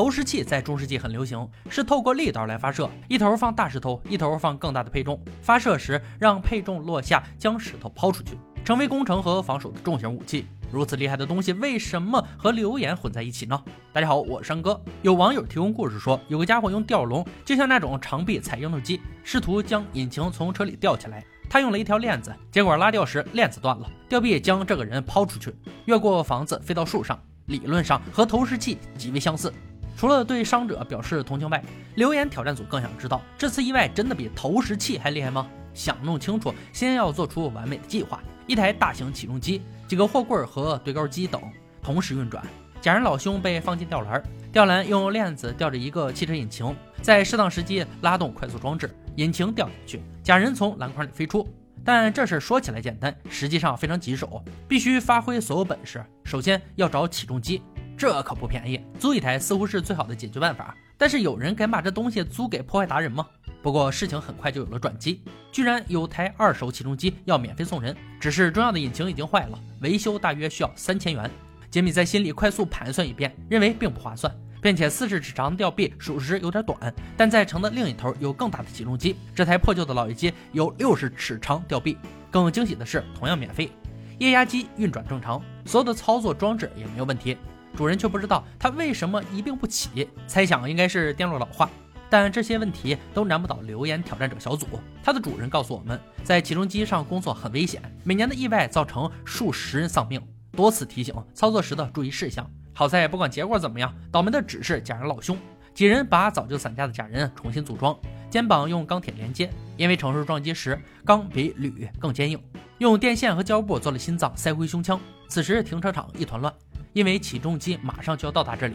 投石器在中世纪很流行，是透过力道来发射，一头放大石头，一头放更大的配重，发射时让配重落下，将石头抛出去，成为攻城和防守的重型武器。如此厉害的东西，为什么和流言混在一起呢？大家好，我是山哥。有网友提供故事说，有个家伙用吊笼，就像那种长臂采樱桃机，试图将引擎从车里吊起来。他用了一条链子，结果拉吊时链子断了，吊臂将这个人抛出去，越过房子飞到树上。理论上和投石器极为相似。除了对伤者表示同情外，留言挑战组更想知道这次意外真的比投石器还厉害吗？想弄清楚，先要做出完美的计划。一台大型起重机、几个货柜和对高机等同时运转。假人老兄被放进吊篮，吊篮用链子吊着一个汽车引擎，在适当时机拉动快速装置，引擎掉下去，假人从篮筐里飞出。但这事说起来简单，实际上非常棘手，必须发挥所有本事。首先要找起重机。这可不便宜，租一台似乎是最好的解决办法。但是有人敢把这东西租给破坏达人吗？不过事情很快就有了转机，居然有台二手起重机要免费送人，只是重要的引擎已经坏了，维修大约需要三千元。杰米在心里快速盘算一遍，认为并不划算，并且四十尺长吊臂属实有点短，但在城的另一头有更大的起重机，这台破旧的老爷机有六十尺长吊臂。更惊喜的是，同样免费，液压机运转正常，所有的操作装置也没有问题。主人却不知道他为什么一病不起，猜想应该是电路老化，但这些问题都难不倒留言挑战者小组。他的主人告诉我们，在起重机上工作很危险，每年的意外造成数十人丧命，多次提醒操作时的注意事项。好在不管结果怎么样，倒霉的只是假人老兄。几人把早就散架的假人重新组装，肩膀用钢铁连接，因为承受撞击时钢比铝更坚硬，用电线和胶布做了心脏塞回胸腔。此时停车场一团乱。因为起重机马上就要到达这里，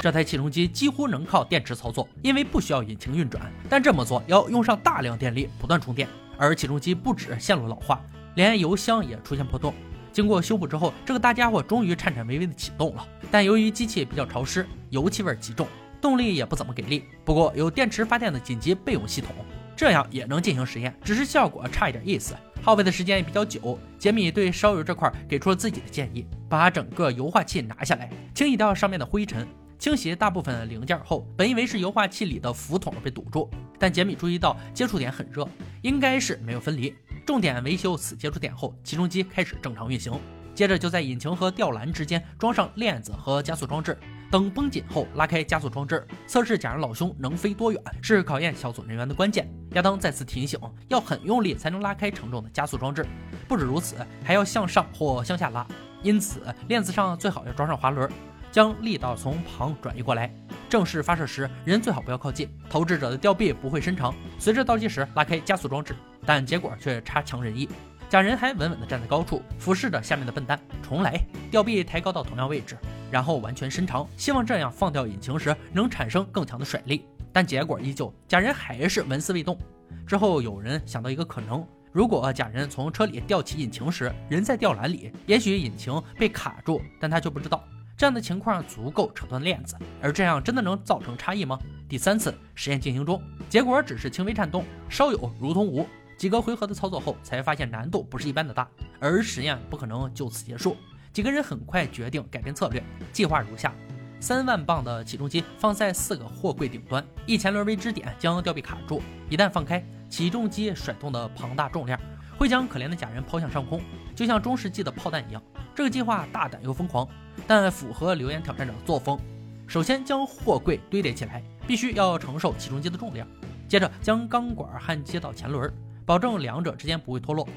这台起重机几乎能靠电池操作，因为不需要引擎运转。但这么做要用上大量电力，不断充电。而起重机不止线路老化，连油箱也出现破洞。经过修补之后，这个大家伙终于颤颤巍巍地启动了。但由于机器比较潮湿，油气味极重，动力也不怎么给力。不过有电池发电的紧急备用系统，这样也能进行实验，只是效果差一点意思。耗费的时间也比较久，杰米对烧油这块给出了自己的建议：把整个油化器拿下来，清洗掉上面的灰尘，清洗大部分零件后，本以为是油化器里的浮筒被堵住，但杰米注意到接触点很热，应该是没有分离。重点维修此接触点后，起重机开始正常运行。接着就在引擎和吊篮之间装上链子和加速装置。等绷紧后，拉开加速装置，测试假人老兄能飞多远，是考验小组人员的关键。亚当再次提醒，要很用力才能拉开承重的加速装置。不止如此，还要向上或向下拉，因此链子上最好要装上滑轮，将力道从旁转移过来。正式发射时，人最好不要靠近，投掷者的吊臂不会伸长。随着倒计时，拉开加速装置，但结果却差强人意。假人还稳稳地站在高处，俯视着下面的笨蛋。重来，吊臂抬高到同样位置，然后完全伸长，希望这样放掉引擎时能产生更强的甩力。但结果依旧，假人还是纹丝未动。之后有人想到一个可能：如果假人从车里吊起引擎时，人在吊篮里，也许引擎被卡住，但他却不知道。这样的情况足够扯断链子，而这样真的能造成差异吗？第三次实验进行中，结果只是轻微颤动，稍有如同无。几个回合的操作后，才发现难度不是一般的大，而实验不可能就此结束。几个人很快决定改变策略，计划如下：三万磅的起重机放在四个货柜顶端，一前轮为支点将吊臂卡住，一旦放开，起重机甩动的庞大重量会将可怜的假人抛向上空，就像中世纪的炮弹一样。这个计划大胆又疯狂，但符合留言挑战者的作风。首先将货柜堆叠起来，必须要承受起重机的重量，接着将钢管焊接到前轮。保证两者之间不会脱落，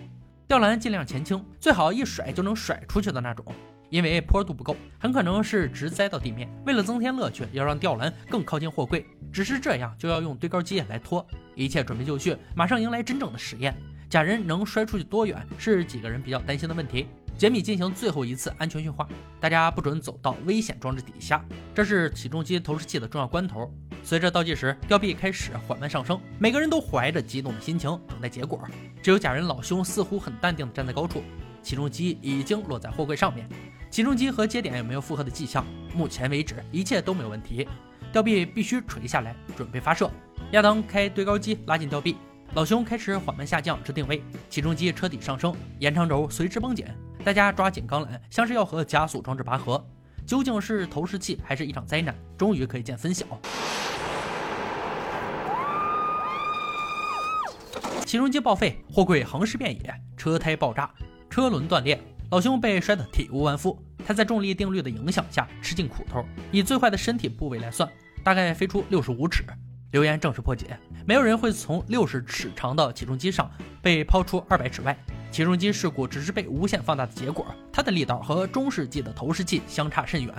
吊篮尽量前倾，最好一甩就能甩出去的那种。因为坡度不够，很可能是直栽到地面。为了增添乐趣，要让吊篮更靠近货柜，只是这样就要用堆高机来拖。一切准备就绪，马上迎来真正的实验。假人能摔出去多远，是几个人比较担心的问题。杰米进行最后一次安全训话，大家不准走到危险装置底下，这是起重机投石器的重要关头。随着倒计时，吊臂开始缓慢上升，每个人都怀着激动的心情等待结果。只有假人老兄似乎很淡定地站在高处，起重机已经落在货柜上面，起重机和接点也没有负荷的迹象。目前为止，一切都没有问题。吊臂必须垂下来，准备发射。亚当开堆高机拉近吊臂，老兄开始缓慢下降至定位，起重机车底上升，延长轴随之绷紧。大家抓紧钢缆，像是要和加速装置拔河。究竟是投石器还是一场灾难？终于可以见分晓。起重机报废，货柜横尸遍野，车胎爆炸，车轮断裂，老兄被摔得体无完肤。他在重力定律的影响下吃尽苦头，以最坏的身体部位来算，大概飞出六十五尺。流言正式破解，没有人会从六十尺长的起重机上被抛出二百尺外。起重机事故只是被无限放大的结果，它的力道和中世纪的投石器相差甚远，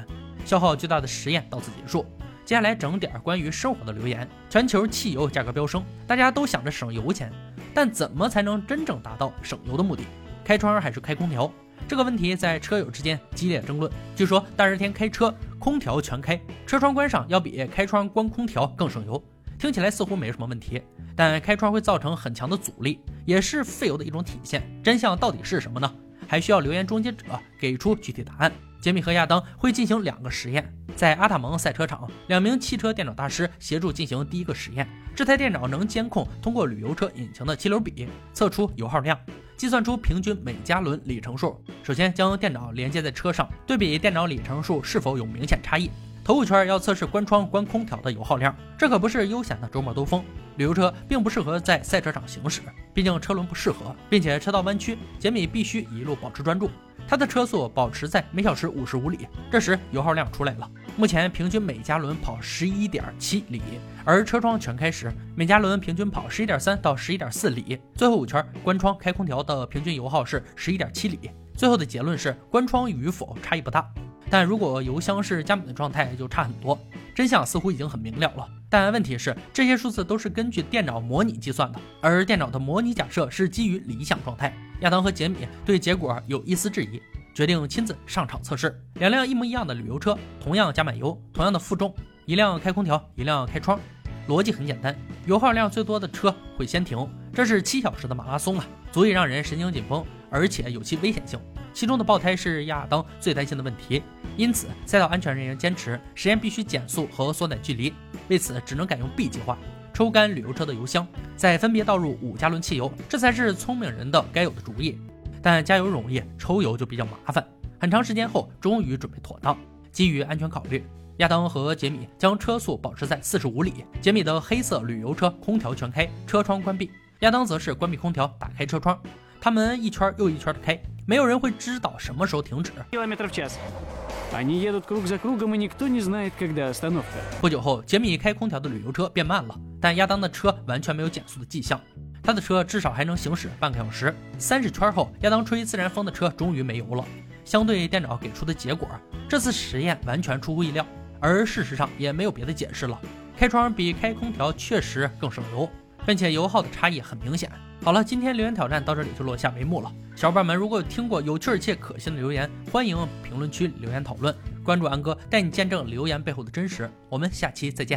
消耗巨大的实验到此结束。接下来整点关于生活的留言：全球汽油价格飙升，大家都想着省油钱，但怎么才能真正达到省油的目的？开窗还是开空调？这个问题在车友之间激烈争论。据说大热天开车，空调全开，车窗关上，要比开窗关空调更省油。听起来似乎没什么问题，但开窗会造成很强的阻力，也是费油的一种体现。真相到底是什么呢？还需要留言终结者给出具体答案。杰米和亚当会进行两个实验，在阿塔蒙赛车场，两名汽车电脑大师协助进行第一个实验。这台电脑能监控通过旅游车引擎的气流比，测出油耗量，计算出平均每加仑里程数。首先将电脑连接在车上，对比电脑里程数是否有明显差异。头五圈要测试关窗关空调的油耗量，这可不是悠闲的周末兜风。旅游车并不适合在赛车场行驶，毕竟车轮不适合，并且车道弯曲，杰米必须一路保持专注。他的车速保持在每小时五十五里，这时油耗量出来了，目前平均每加仑跑十一点七里，而车窗全开时，每加仑平均跑十一点三到十一点四里。最后五圈关窗开空调的平均油耗是十一点七里。最后的结论是关窗与否差异不大。但如果油箱是加满的状态，就差很多。真相似乎已经很明了了，但问题是，这些数字都是根据电脑模拟计算的，而电脑的模拟假设是基于理想状态。亚当和杰米对结果有一丝质疑，决定亲自上场测试。两辆一模一样的旅游车，同样加满油，同样的负重，一辆开空调，一辆开窗。逻辑很简单，油耗量最多的车会先停，这是七小时的马拉松啊，足以让人神经紧绷，而且有其危险性。其中的爆胎是亚当最担心的问题，因此赛道安全人员坚持实验必须减速和缩短距离，为此只能改用 B 计划，抽干旅游车的油箱，再分别倒入五加仑汽油，这才是聪明人的该有的主意。但加油容易，抽油就比较麻烦。很长时间后，终于准备妥当。基于安全考虑，亚当和杰米将车速保持在四十五里。杰米的黑色旅游车空调全开，车窗关闭；亚当则是关闭空调，打开车窗。他们一圈又一圈的开。没有人会知道什么时候停止。不久后，杰米开空调的旅游车变慢了，但亚当的车完全没有减速的迹象。他的车至少还能行驶半个小时。三十圈后，亚当吹自然风的车终于没油了。相对电脑给出的结果，这次实验完全出乎意料，而事实上也没有别的解释了。开窗比开空调确实更省油，并且油耗的差异很明显。好了，今天留言挑战到这里就落下帷幕了。小伙伴们，如果有听过有趣且可信的留言，欢迎评论区留言讨论。关注安哥，带你见证留言背后的真实。我们下期再见。